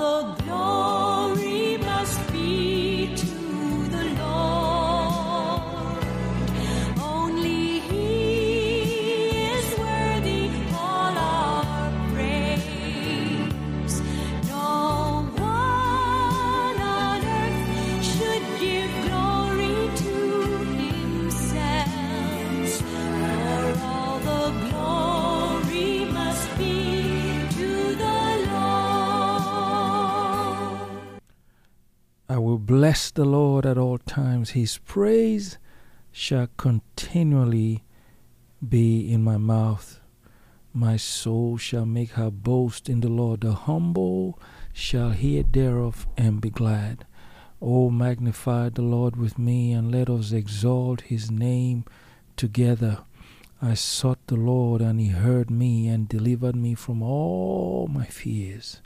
the glory bless the Lord at all times. His praise shall continually be in my mouth. My soul shall make her boast in the Lord. The humble shall hear thereof and be glad. O magnify the Lord with me, and let us exalt his name together. I sought the Lord, and he heard me and delivered me from all my fears.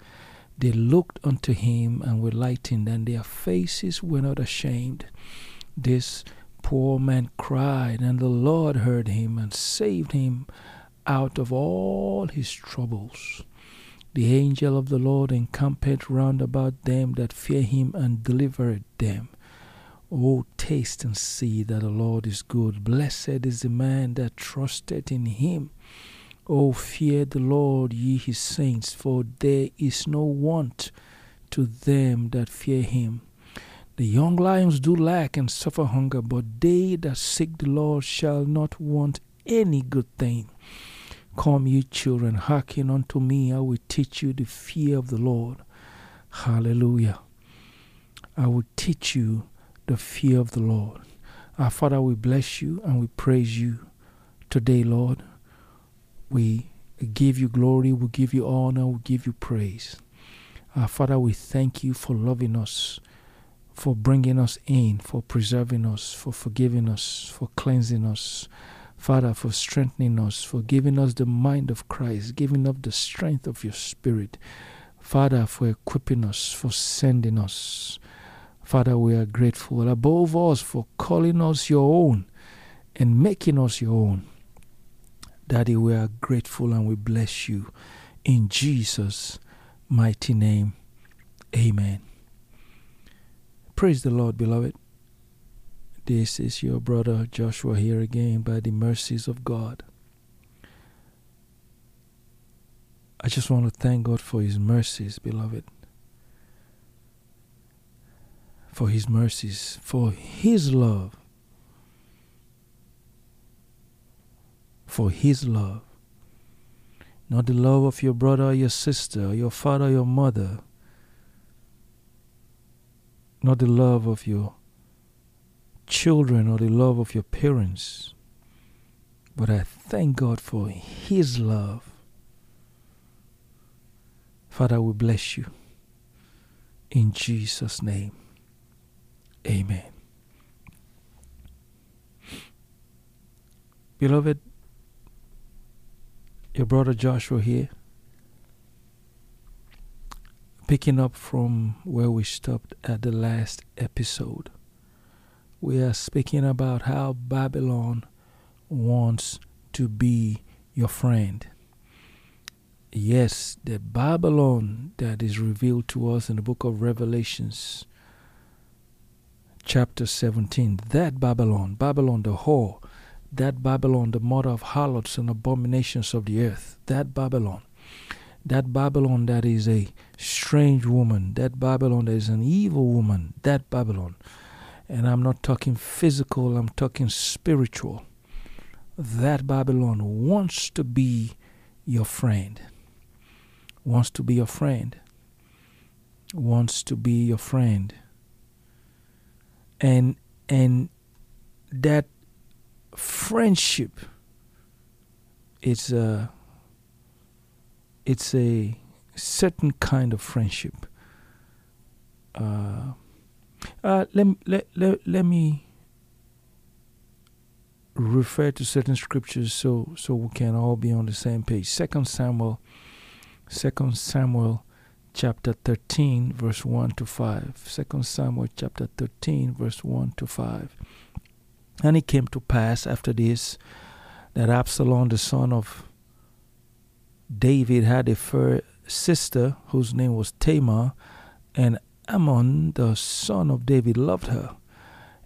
They looked unto him and were lightened, and their faces were not ashamed. This poor man cried, and the Lord heard him and saved him out of all his troubles. The angel of the Lord encampeth round about them that fear him and delivered them. O taste and see that the Lord is good. Blessed is the man that trusteth in him. O fear the Lord, ye his saints, for there is no want to them that fear him. The young lions do lack and suffer hunger, but they that seek the Lord shall not want any good thing. Come, ye children, hearken unto me. I will teach you the fear of the Lord. Hallelujah. I will teach you the fear of the Lord. Our Father, we bless you and we praise you today, Lord. We give you glory, we give you honor, we give you praise. Our Father, we thank you for loving us, for bringing us in, for preserving us, for forgiving us, for cleansing us. Father, for strengthening us, for giving us the mind of Christ, giving us the strength of your Spirit. Father, for equipping us, for sending us. Father, we are grateful. Above us, for calling us your own and making us your own. Daddy, we are grateful and we bless you. In Jesus' mighty name, amen. Praise the Lord, beloved. This is your brother Joshua here again by the mercies of God. I just want to thank God for His mercies, beloved. For His mercies, for His love. For His love. Not the love of your brother or your sister, or your father or your mother. Not the love of your children or the love of your parents. But I thank God for His love. Father, we bless you. In Jesus' name, amen. Beloved, your brother Joshua here, picking up from where we stopped at the last episode we are speaking about how Babylon wants to be your friend. Yes, the Babylon that is revealed to us in the book of Revelations, chapter 17, that Babylon, Babylon the whore, that Babylon, the mother of harlots and abominations of the earth, that Babylon, that Babylon that is a strange woman, that Babylon that is an evil woman, that Babylon and I'm not talking physical, I'm talking spiritual. That Babylon wants to be your friend, wants to be your friend, wants to be your friend. And and that friendship it's a it's a certain kind of friendship. Uh, uh, let, let, let, let me refer to certain scriptures so so we can all be on the same page. Second Samuel, Second Samuel, chapter thirteen, verse one to five. Second Samuel, chapter thirteen, verse one to five. And it came to pass after this that Absalom, the son of David, had a fair sister, whose name was Tamar, and Amnon, the son of David, loved her.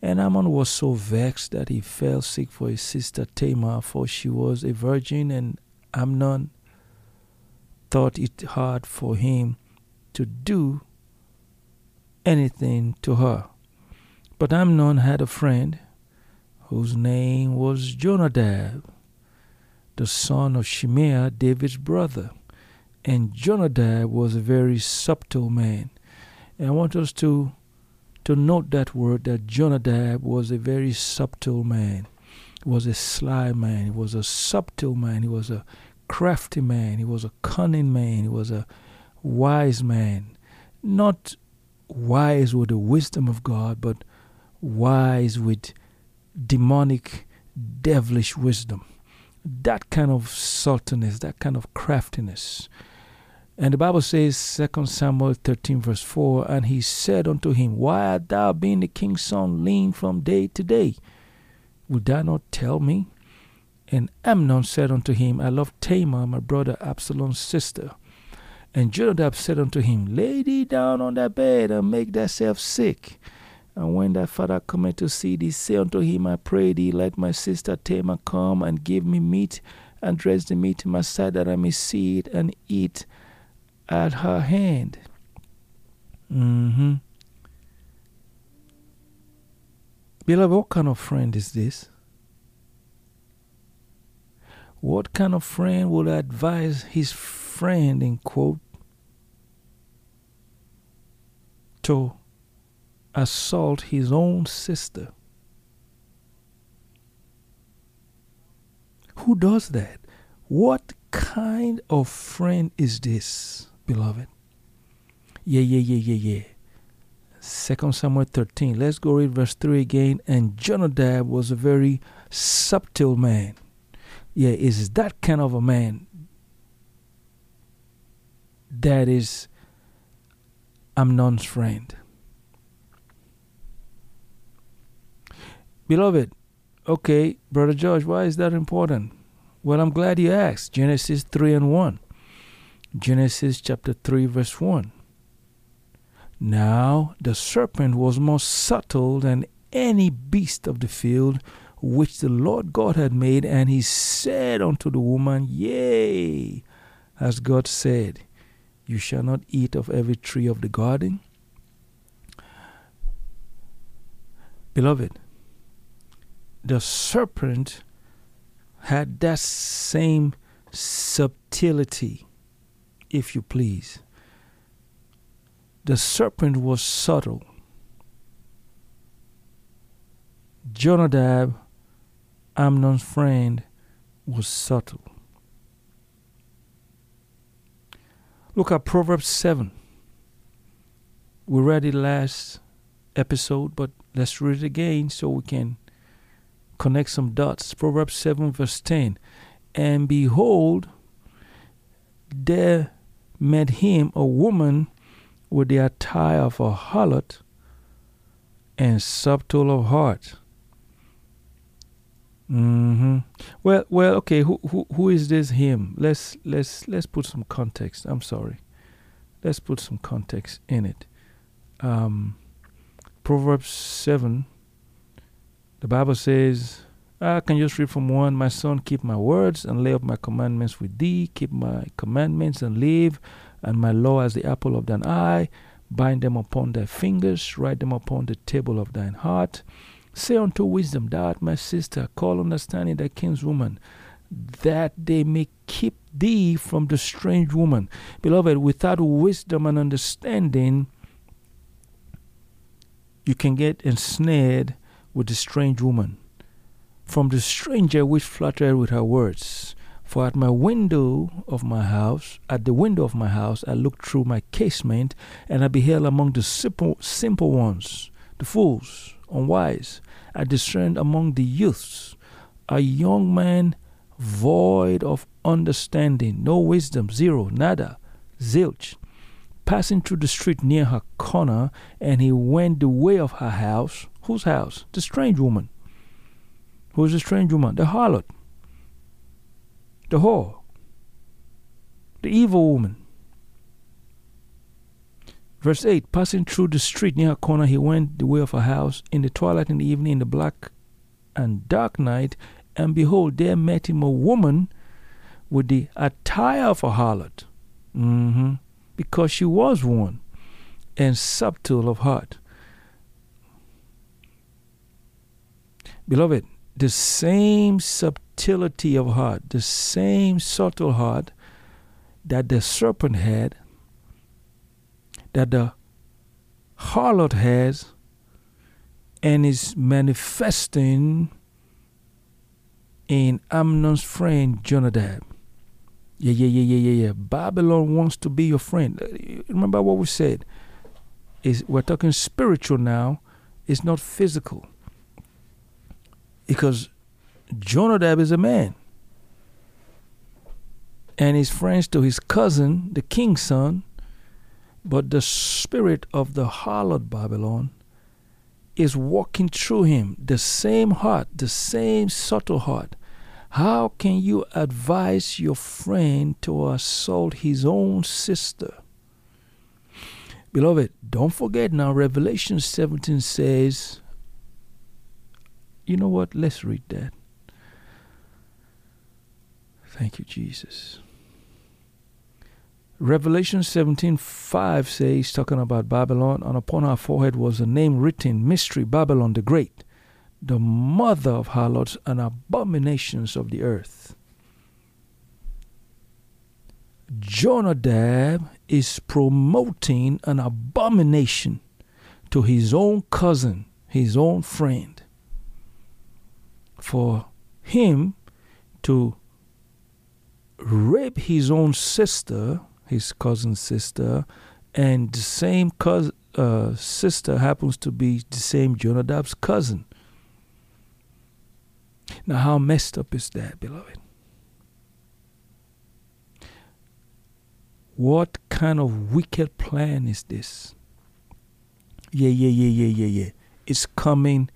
And Amnon was so vexed that he fell sick for his sister Tamar, for she was a virgin, and Amnon thought it hard for him to do anything to her. But Amnon had a friend whose name was Jonadab, the son of Shimeah, David's brother. And Jonadab was a very subtle man. And I want us to to note that word that Jonadab was a very subtle man. He was a sly man. He was a subtle man. He was a crafty man. He was a cunning man. He was a wise man. Not wise with the wisdom of God, but wise with demonic, devilish wisdom. That kind of saltiness, that kind of craftiness. And the Bible says, 2 Samuel 13, verse 4, And he said unto him, Why art thou, being the king's son, lean from day to day? Would thou not tell me? And Amnon said unto him, I love Tamar, my brother Absalom's sister. And Jonadab said unto him, Lay thee down on thy bed and make thyself sick. And when thy father cometh to see thee, say unto him, I pray thee, let my sister Tamar come and give me meat, and dress the meat in my side, that I may see it and eat at her hand. Mm-hmm. Beloved, what kind of friend is this? What kind of friend would advise his friend, in quote, to assault his own sister? Who does that? What kind of friend is this, beloved? Yeah, yeah, yeah, yeah, yeah. Second Samuel 13. Let's go read verse 3 again. And Jonadab was a very subtle man. Yeah, is that kind of a man that is Amnon's friend. Beloved, okay, Brother George, why is that important? Well, I'm glad you asked. Genesis 3 and 1. Genesis chapter 3, verse 1. Now the serpent was more subtle than any beast of the field which the Lord God had made, and he said unto the woman, Yea, as God said, You shall not eat of every tree of the garden. Beloved, the serpent had that same subtlety, if you please. The serpent was subtle. Jonadab, Amnon's friend, was subtle. Look at Proverbs 7. We read it last episode, but let's read it again so we can connect some dots. Proverbs 7, verse 10. And behold, there met him a woman with the attire of a harlot and subtle of heart. Mm-hmm. Well, well, okay. Who, who, who is this him? Let's let's let's put some context. I'm sorry. Let's put some context in it. Um, Proverbs seven. The Bible says, I can just read from one. My son, keep my words and lay up my commandments with thee. Keep my commandments and live, and my law as the apple of thine eye. Bind them upon thy fingers, write them upon the table of thine heart. Say unto wisdom, Thou art my sister, call understanding thy kinswoman, that they may keep thee from the strange woman. Beloved, without wisdom and understanding, you can get ensnared with the strange woman. From the stranger which flattered with her words. For at my window of my house, at the window of my house, I looked through my casement, and I beheld among the simple, simple ones, the fools, unwise, I discerned among the youths a young man void of understanding, no wisdom, zero, nada, zilch, passing through the street near her corner, and he went the way of her house. Whose house? The strange woman. Who's the strange woman? The harlot, the whore, the evil woman. Verse 8 Passing through the street near a corner, he went the way of a house in the twilight in the evening, in the black and dark night, and behold, there met him a woman with the attire of a harlot, mm-hmm. because she was one and subtle of heart. Beloved, the same subtlety of heart, the same subtle heart that the serpent had, that the harlot has, and is manifesting in Amnon's friend Jonadab. Yeah, yeah, yeah, yeah, yeah, yeah. Babylon wants to be your friend. Uh, Remember what we said? Is we're talking spiritual now. It's not physical. Because Jonadab is a man. And he's friends to his cousin, the king's son. But the spirit of the harlot Babylon is walking through him. The same heart, the same subtle heart. How can you advise your friend to assault his own sister? Beloved, don't forget now, Revelation 17 says, you know what? Let's read that. Thank you, Jesus. Revelation 17 5 says, talking about Babylon, and upon her forehead was a name written Mystery Babylon the Great, the mother of harlots and abominations of the earth. Jonadab is promoting an abomination to his own cousin, his own friend, for him to rape his own sister, his cousin's sister, and the same cousin, uh, sister happens to be the same Jonadab's cousin. Now, how messed up is that, beloved? What kind of wicked plan is this? Yeah, yeah, yeah, yeah, yeah, yeah. It's coming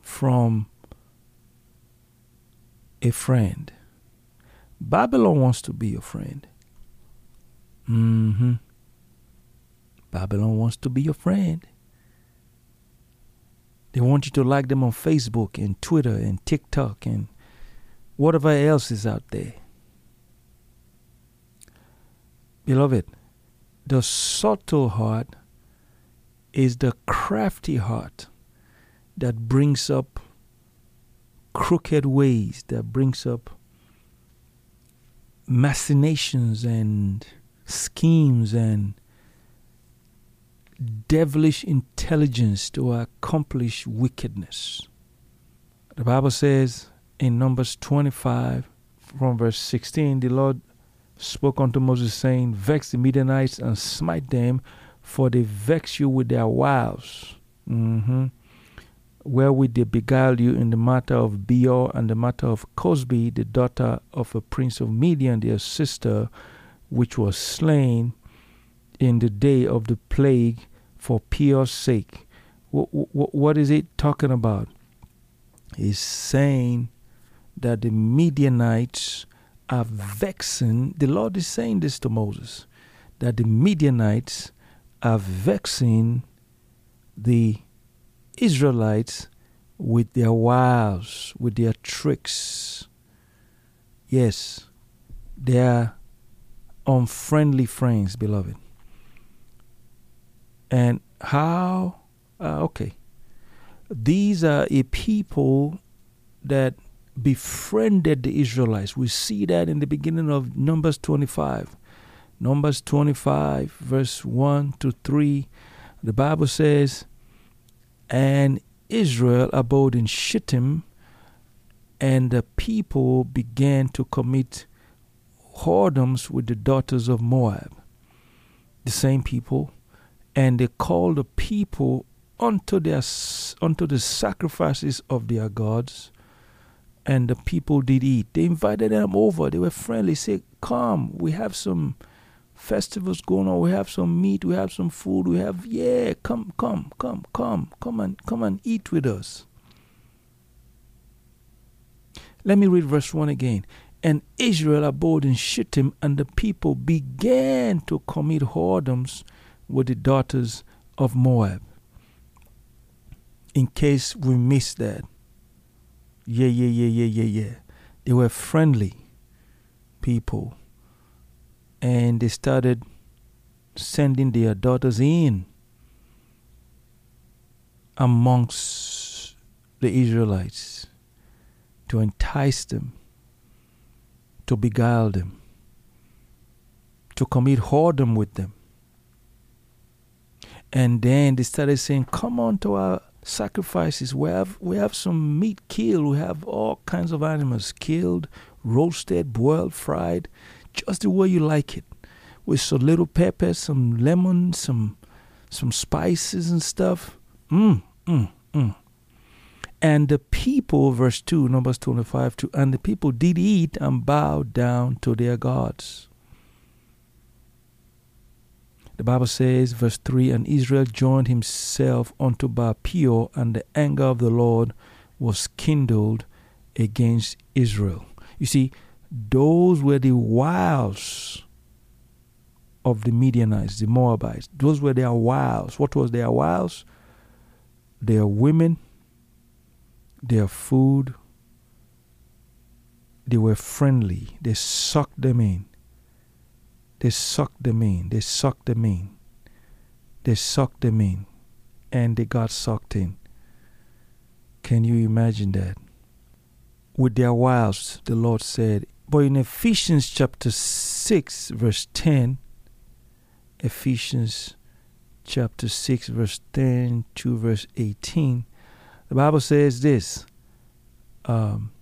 from a friend. Babylon wants to be your friend. Mm-hmm. Babylon wants to be your friend. They want you to like them on Facebook and Twitter and TikTok and whatever else is out there. Beloved, the subtle heart is the crafty heart that brings up crooked ways, that brings up machinations and schemes and devilish intelligence to accomplish wickedness. The Bible says in Numbers 25, from verse 16, the Lord spoke unto Moses, saying, Vex the Midianites and smite them, for they vex you with their wiles. Mm-hmm. Wherewith they beguile you in the matter of Peor and the matter of Cosbi, the daughter of a prince of Midian, their sister, which was slain in the day of the plague for Peor's sake. What, what, what is it talking about? He's saying that the Midianites are vexing. The Lord is saying this to Moses that the Midianites are vexing the Israelites with their wiles, with their tricks. Yes, they are unfriendly friends, beloved. And how? Uh, okay. These are a people that befriended the Israelites. We see that in the beginning of Numbers 25. Numbers 25, verse 1 to 3. The Bible says, And Israel abode in Shittim, and the people began to commit whoredoms with the daughters of Moab. The same people. And they called the people unto their unto the sacrifices of their gods and the people did eat. They invited them over. They were friendly. Say, come, we have some festivals going on. We have some meat. We have some food. We have yeah. Come, come, come, come, come and come and eat with us. Let me read verse one again. And Israel abode in Shittim, and the people began to commit whoredoms with the daughters of Moab. In case we missed that. Yeah, yeah, yeah, yeah, yeah, yeah. They were friendly people. And they started sending their daughters in amongst the Israelites to entice them, to beguile them, to commit whoredom with them. And then they started saying, Come on to our sacrifices. We have we have some meat killed. We have all kinds of animals killed, roasted, boiled, fried, just the way you like it. With some little pepper, some lemon, some some spices and stuff. Mm, mm, mm. And the people, verse 2, Numbers 25, 2, and the people did eat and bow down to their gods. The Bible says, verse 3 And Israel joined himself unto Baal Peor, and the anger of the Lord was kindled against Israel. You see, those were the wiles of the Midianites, the Moabites. Those were their wiles. What was their wiles? Their women, their food. They were friendly. They sucked them in. They sucked them in. They sucked them in. They sucked them in. And they got sucked in. Can you imagine that? With their wives, the Lord said, but in Ephesians chapter 6, verse 10, Ephesians chapter 6, verse 10 to verse 18, the Bible says this um,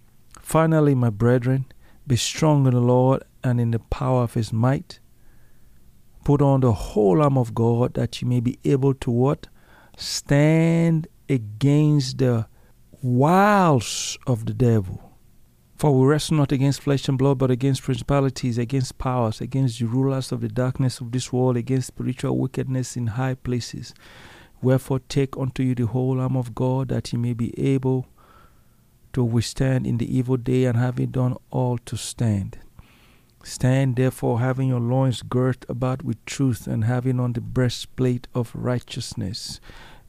Finally, my brethren, be strong in the Lord and in the power of his might. Put on the whole arm of God that you may be able to what? Stand against the wiles of the devil. For we wrestle not against flesh and blood, but against principalities, against powers, against the rulers of the darkness of this world, against spiritual wickedness in high places. Wherefore take unto you the whole arm of God, that ye may be able to withstand in the evil day, and having done all to stand. Stand therefore, having your loins girt about with truth, and having on the breastplate of righteousness,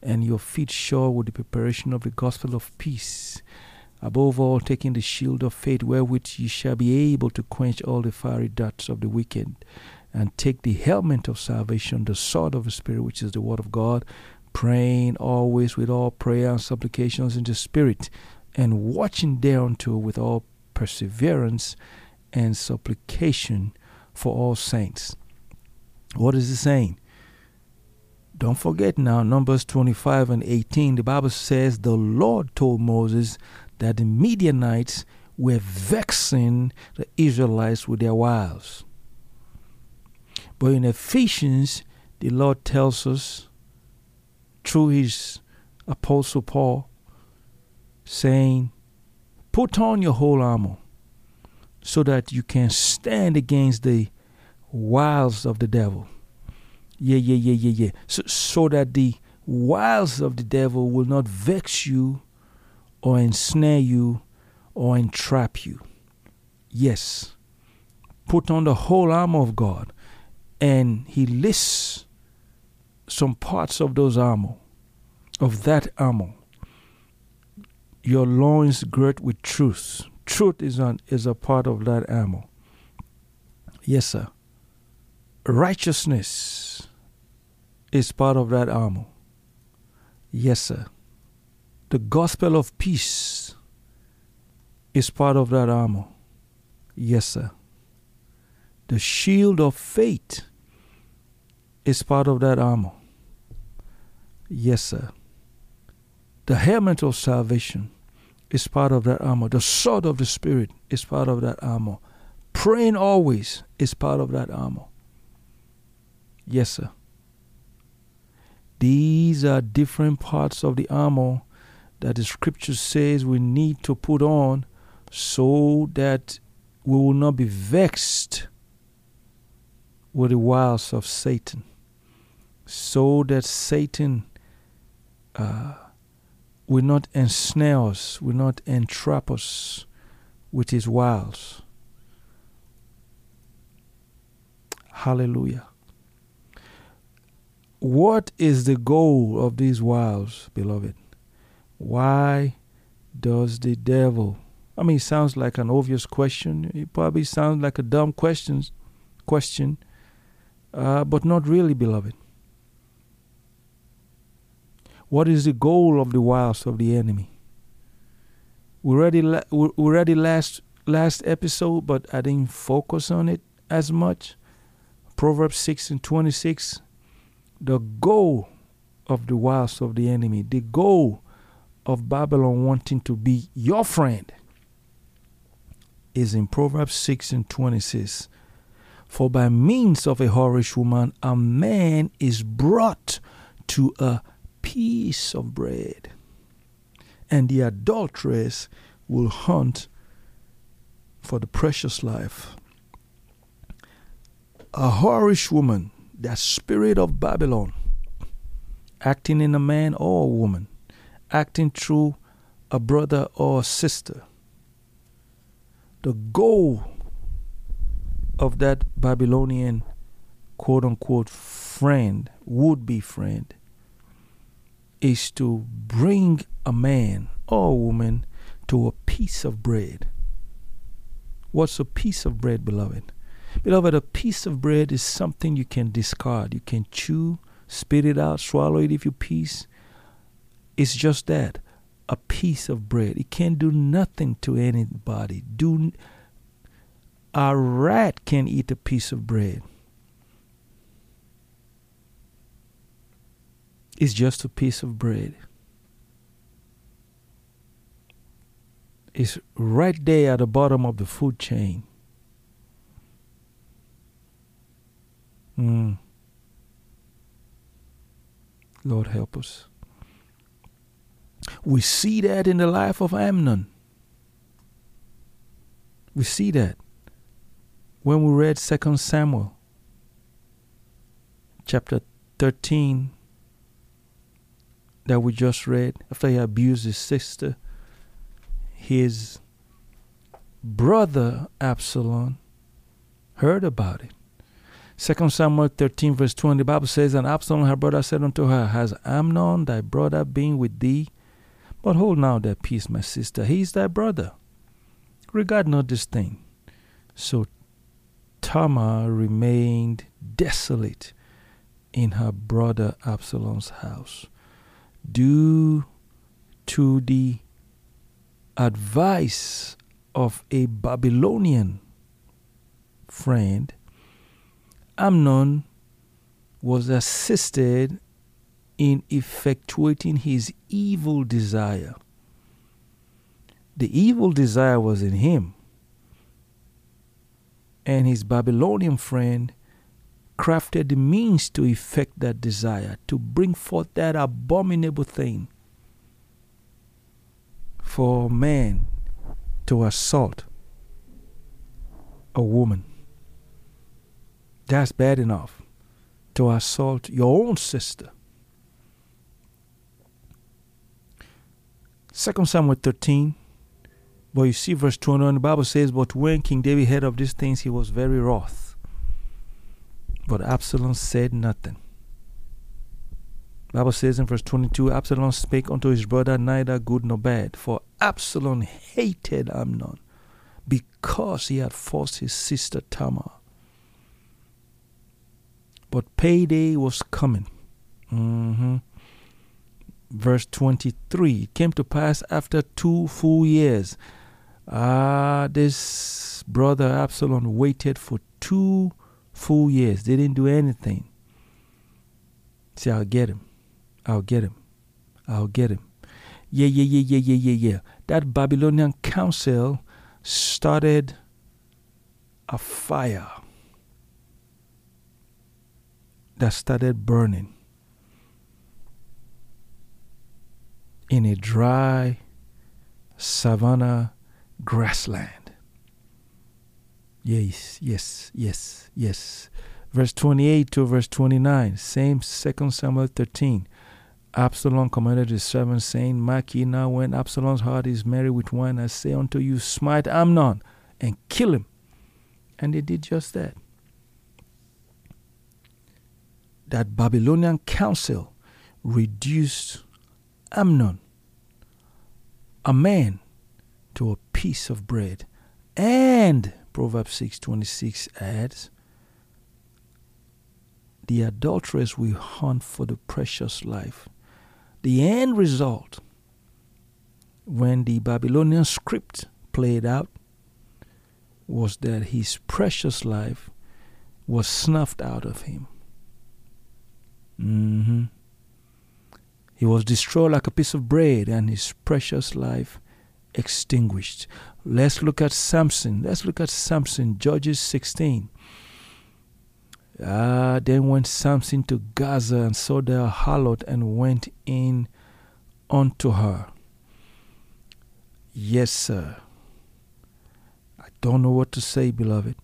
and your feet shod with the preparation of the gospel of peace. Above all, taking the shield of faith, wherewith ye shall be able to quench all the fiery darts of the wicked, and take the helmet of salvation, the sword of the Spirit, which is the word of God, praying always with all prayer and supplications in the Spirit, and watching thereunto with all perseverance and supplication for all saints. What is it saying? Don't forget now, Numbers 25 and 18, the Bible says the Lord told Moses that the Midianites were vexing the Israelites with their wiles. But in Ephesians, the Lord tells us through his apostle Paul, saying, Put on your whole armor so that you can stand against the wiles of the devil. Yeah, yeah, yeah, yeah, yeah. So, so that the wiles of the devil will not vex you or ensnare you or entrap you. Yes. Put on the whole armor of God. And he lists some parts of those armor, of that armor. Your loins girt with truth. Truth is, an, is a part of that armor. Yes, sir. Righteousness is part of that armor. Yes, sir. The gospel of peace is part of that armor. Yes, sir. The shield of faith is part of that armor. Yes, sir. The helmet of salvation is part of that armor. The sword of the Spirit is part of that armor. Praying always is part of that armor. Yes, sir. These are different parts of the armor that the scripture says we need to put on so that we will not be vexed with the wiles of Satan, so that Satan uh, will not ensnare us, will not entrap us with his wiles. Hallelujah. What is the goal of these wiles, beloved? Why does the devil? I mean, sounds like an obvious question. It probably sounds like a dumb question, question, uh, but not really, beloved. What is the goal of the wiles of the enemy? We already la- we already last last episode, but I didn't focus on it as much. Proverbs six and twenty six. The goal of the wiles of the enemy, the goal of Babylon wanting to be your friend, is in Proverbs six and twenty six. For by means of a whorish woman, a man is brought to a piece of bread, and the adulteress will hunt for the precious life. A whorish woman, that spirit of Babylon, acting in a man or a woman, acting through a brother or a sister. The goal of that Babylonian quote unquote friend, would be friend, is to bring a man or a woman to a piece of bread. What's a piece of bread, beloved? Beloved, a piece of bread is something you can discard. You can chew, spit it out, swallow it if you please. It's just that a piece of bread. It can't do nothing to anybody. Do a rat can eat a piece of bread. It's just a piece of bread. It's right there at the bottom of the food chain. Mm. Lord help us. We see that in the life of Amnon. We see that when we read 2 Samuel chapter 13 that we just read after he abused his sister his brother Absalom heard about it 2 Samuel 13 verse 20 the Bible says and Absalom her brother said unto her has Amnon thy brother been with thee but hold now thy peace my sister. He is thy brother. Regard not this thing. So Tamar remained desolate in her brother Absalom's house due to the advice of a Babylonian friend. Amnon was assisted in effectuating his evil desire. The evil desire was in him and his Babylonian friend crafted the means to effect that desire, to bring forth that abominable thing for man to assault a woman. That's bad enough. To assault your own sister. 2 Samuel 13 but you see, verse 21, the Bible says, But when King David heard of these things, he was very wroth. But Absalom said nothing. Bible says in verse 22, Absalom spake unto his brother neither good nor bad, for Absalom hated Amnon because he had forced his sister Tamar. But payday was coming. Mm-hmm. Verse 23 It came to pass after two full years Ah, this brother Absalom waited for two full years. They didn't do anything. See, I'll get him. I'll get him. I'll get him. Yeah, yeah, yeah, yeah, yeah, yeah, yeah. That Babylonian counsel started a fire that started burning in a dry savannah grassland. Yes, yes, yes, yes. Verse 28 to verse 29, same 2 Samuel 13. Absalom commanded his servants, saying, Mark ye now, when Absalom's heart is merry with wine, I say unto you, smite Amnon and kill him. And they did just that. that Babylonian counsel reduced Amnon, a man, to a piece of bread. And Proverbs 6:26 adds, the adulteress will hunt for the precious life. The end result, when the Babylonian script played out, was that his precious life was snuffed out of him. hmm He was destroyed like a piece of bread, and his precious life extinguished. Let's look at Samson. Let's look at Samson, Judges 16. Ah, then went Samson to Gaza and saw their harlot and went in unto her. Yes, sir. I don't know what to say, beloved.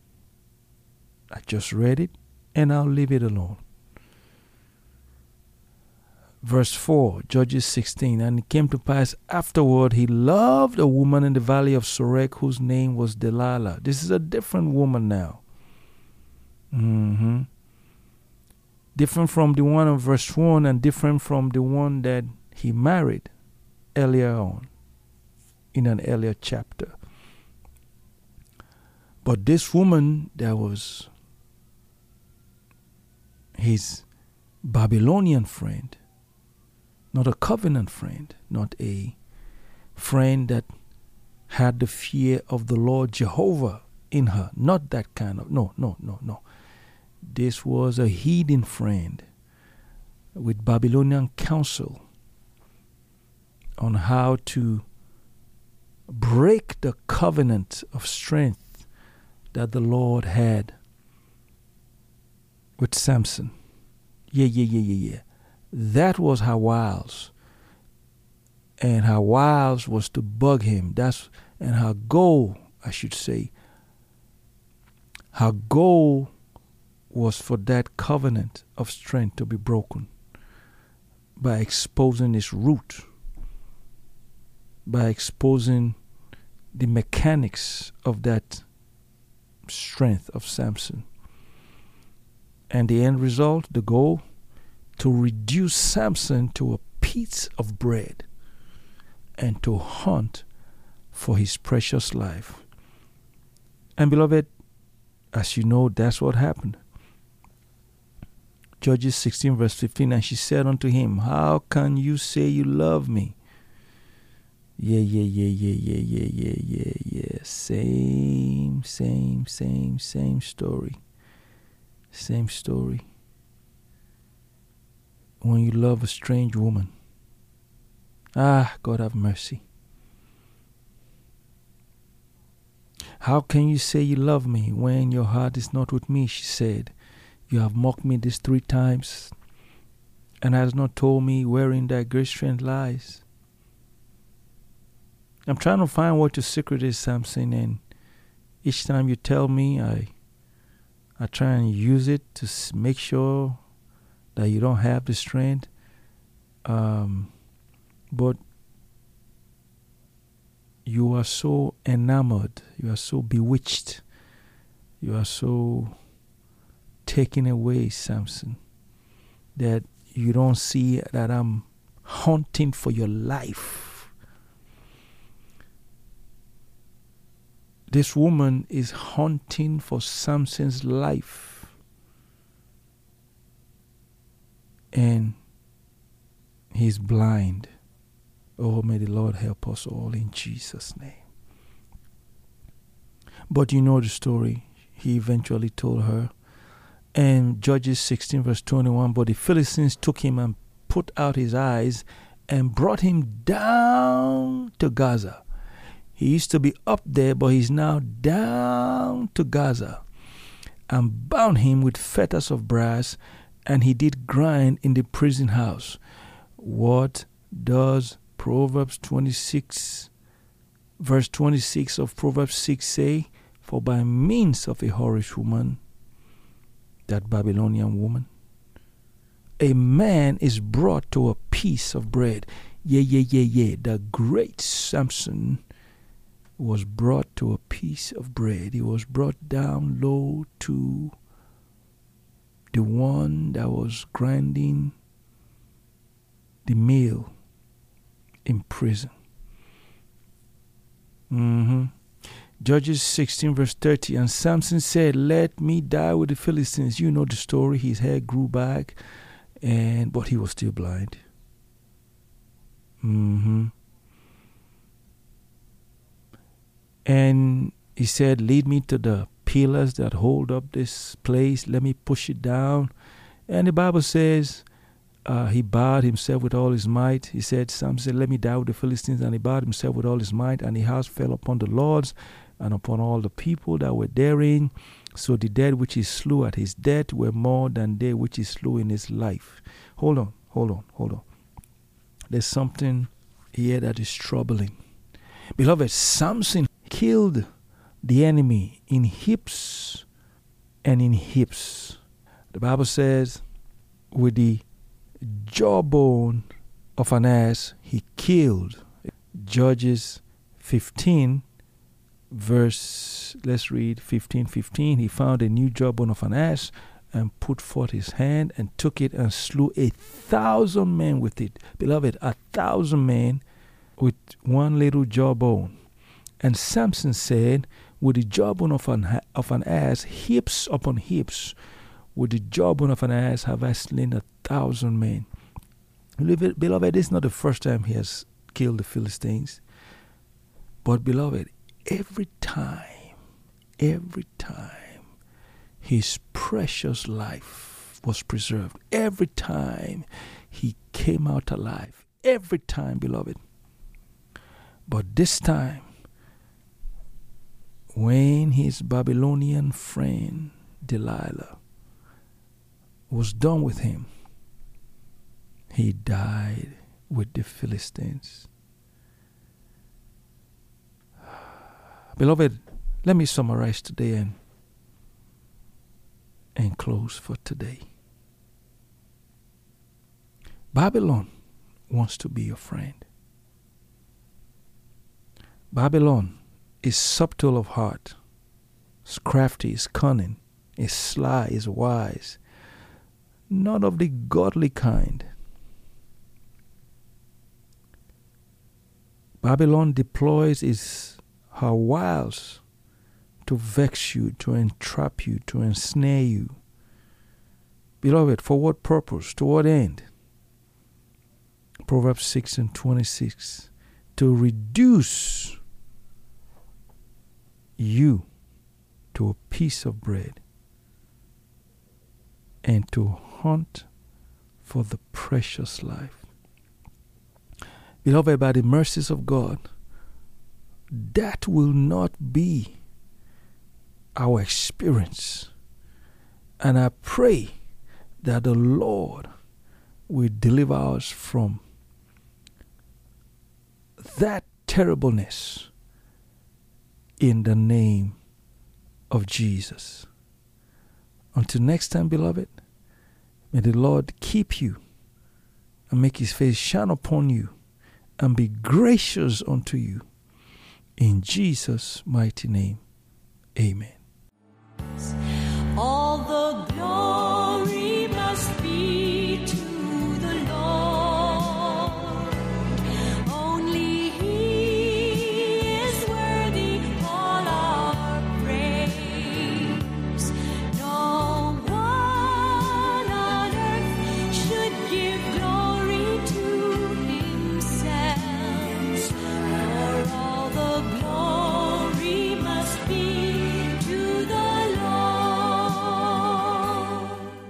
I just read it and I'll leave it alone. Verse 4, Judges 16. And it came to pass afterward, he loved a woman in the valley of Sorek whose name was Delilah. This is a different woman now. hmm Different from the one of verse 1 and different from the one that he married earlier on in an earlier chapter. But this woman that was his Babylonian friend, not a covenant friend, not a friend that had the fear of the Lord Jehovah in her. Not that kind of, no, no, no, no. This was a heathen friend with Babylonian counsel on how to break the covenant of strength that the Lord had with Samson. Yeah, yeah, yeah, yeah, yeah. That was her wiles. And her wiles was to bug him. That's and her goal, I should say. Her goal was for that covenant of strength to be broken by exposing its root, by exposing the mechanics of that strength of Samson. And the end result, the goal, to reduce Samson to a piece of bread and to hunt for his precious life. And beloved, as you know, that's what happened. Judges 16, verse 15, and she said unto him, How can you say you love me? Yeah, yeah, yeah, yeah, yeah, yeah, yeah, yeah, yeah. Same, same, same, same story. Same story. When you love a strange woman. Ah, God have mercy. How can you say you love me when your heart is not with me? She said. You have mocked me these three times, and has not told me wherein thy great strength lies. I'm trying to find what your secret is, Samson, and each time you tell me, I, I try and use it to make sure that you don't have the strength. Um, but you are so enamored, you are so bewitched, you are so taken away, Samson, that you don't see that I'm hunting for your life. This woman is hunting for Samson's life. And he's blind. Oh, may the Lord help us all in Jesus' name. But you know the story. He eventually told her. And Judges 16, verse 21 But the Philistines took him and put out his eyes and brought him down to Gaza. He used to be up there, but he's now down to Gaza and bound him with fetters of brass, and he did grind in the prison house. What does Proverbs 26, verse 26 of Proverbs 6 say? For by means of a whorish woman, that Babylonian woman, a man is brought to a piece of bread. Yeah, yeah, yeah, yeah. The great Samson was brought to a piece of bread. He was brought down low to the one that was grinding the meal in prison. hmm Judges 16, verse 30. And Samson said, Let me die with the Philistines. You know the story. His hair grew back, and but he was still blind. hmm And he said, Lead me to the pillars that hold up this place. Let me push it down. And the Bible says, uh, he bowed himself with all his might. He said, Some said, Let me die with the Philistines. And he bowed himself with all his might, and the house fell upon the lords and upon all the people that were therein. So the dead which he slew at his death were more than they which he slew in his life. Hold on, hold on, hold on. There's something here that is troubling. Beloved, Samson killed the enemy in heaps and in heaps. The Bible says, with the jawbone of an ass, he killed. Judges 15, verse, let's read 15 15. He found a new jawbone of an ass and put forth his hand and took it and slew a thousand men with it. Beloved, a thousand men with one little jawbone. And Samson said, With the jawbone of an, of an ass, hips upon hips, with the jawbone of an ass have I slain a thousand men. Beloved, this is not the first time he has killed the Philistines. But, beloved, every time, every time, his precious life was preserved. Every time he came out alive. Every time, beloved. But this time, when his Babylonian friend Delilah was done with him, he died with the Philistines. Beloved, let me summarize today and, and close for today. Babylon wants to be your friend. Babylon is subtle of heart, is crafty, is cunning, is sly, is wise, not of the godly kind. Babylon deploys its her wiles to vex you, to entrap you, to ensnare you. Beloved, for what purpose? To what end? Proverbs 6 and 26. To reduce you to a piece of bread and to hunt for the precious life. Beloved, by the mercies of God, that will not be our experience. And I pray that the Lord will deliver us from that terribleness in the name of Jesus. Until next time, beloved, may the Lord keep you and make his face shine upon you and be gracious unto you. In Jesus' mighty name, amen. All the glory.